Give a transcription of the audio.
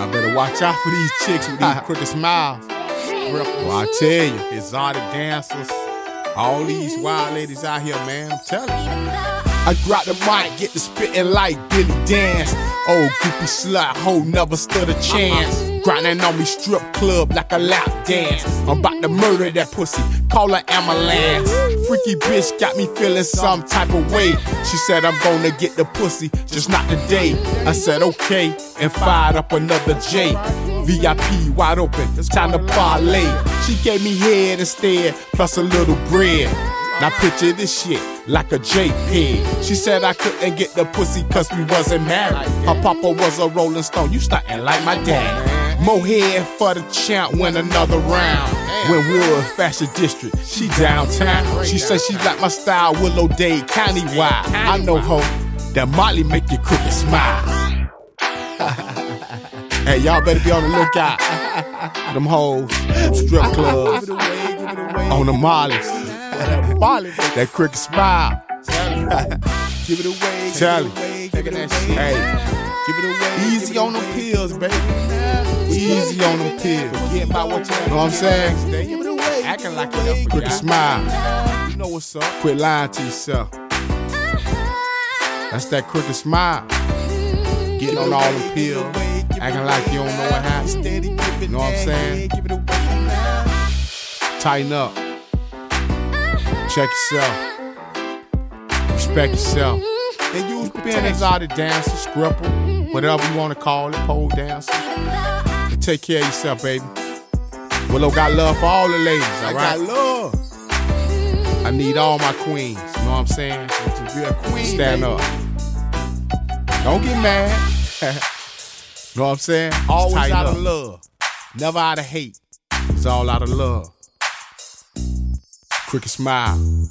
Y'all better watch out for these chicks with these crooked smiles. Well, I tell you, it's all the dancers, all these wild ladies out here, man. I'm telling you. I drop the mic, get to spitting like Billy Dance. Old goofy slut, hoe never stood a chance. Grinding on me strip club like a lap dance. I'm about to murder that pussy, call her ambulance. Freaky bitch got me feeling some type of way. She said I'm gonna get the pussy, just not today. I said okay, and fired up another J. VIP wide open, it's time to parlay. She gave me head instead, plus a little bread. Now picture this shit like a JPEG. She said I couldn't get the pussy cause we wasn't married. Her papa was a rolling stone, you starting like my dad. More head for the champ, win another round. Wynwood Fashion District, she downtown. She said she like my style, Willow Dade, County wide. I know her, that Molly make you crooked smile. Hey, y'all better be on the lookout. Them hoes, strip clubs, on the Mollies. that crooked smile. Give it away. Charlie. It. Hey, Give it away. easy on them pills, baby. Easy on them pills. Forget about what you Know what I'm saying? Give it away. Acting like you never Crooked smile. You know what's up. Quit lying to yourself. That's that crooked smile. Getting on all them pills. Acting like you don't know what happened. It Know what I'm saying? yeah, Give it away now. Tighten up. Uh-huh. Check yourself. Respect yourself. Mm-hmm. And use being exotic dancer, scripper, whatever you want to call it, pole dancer. Uh-huh. And take care of yourself, baby. Willow got love for all the ladies, all right? I got love. I need all my queens. You know what I'm saying? A queen. Stand baby. up. Don't get mad. know what I'm saying? Always out up. of love. Never out of hate. It's all out of love. Crooked smile.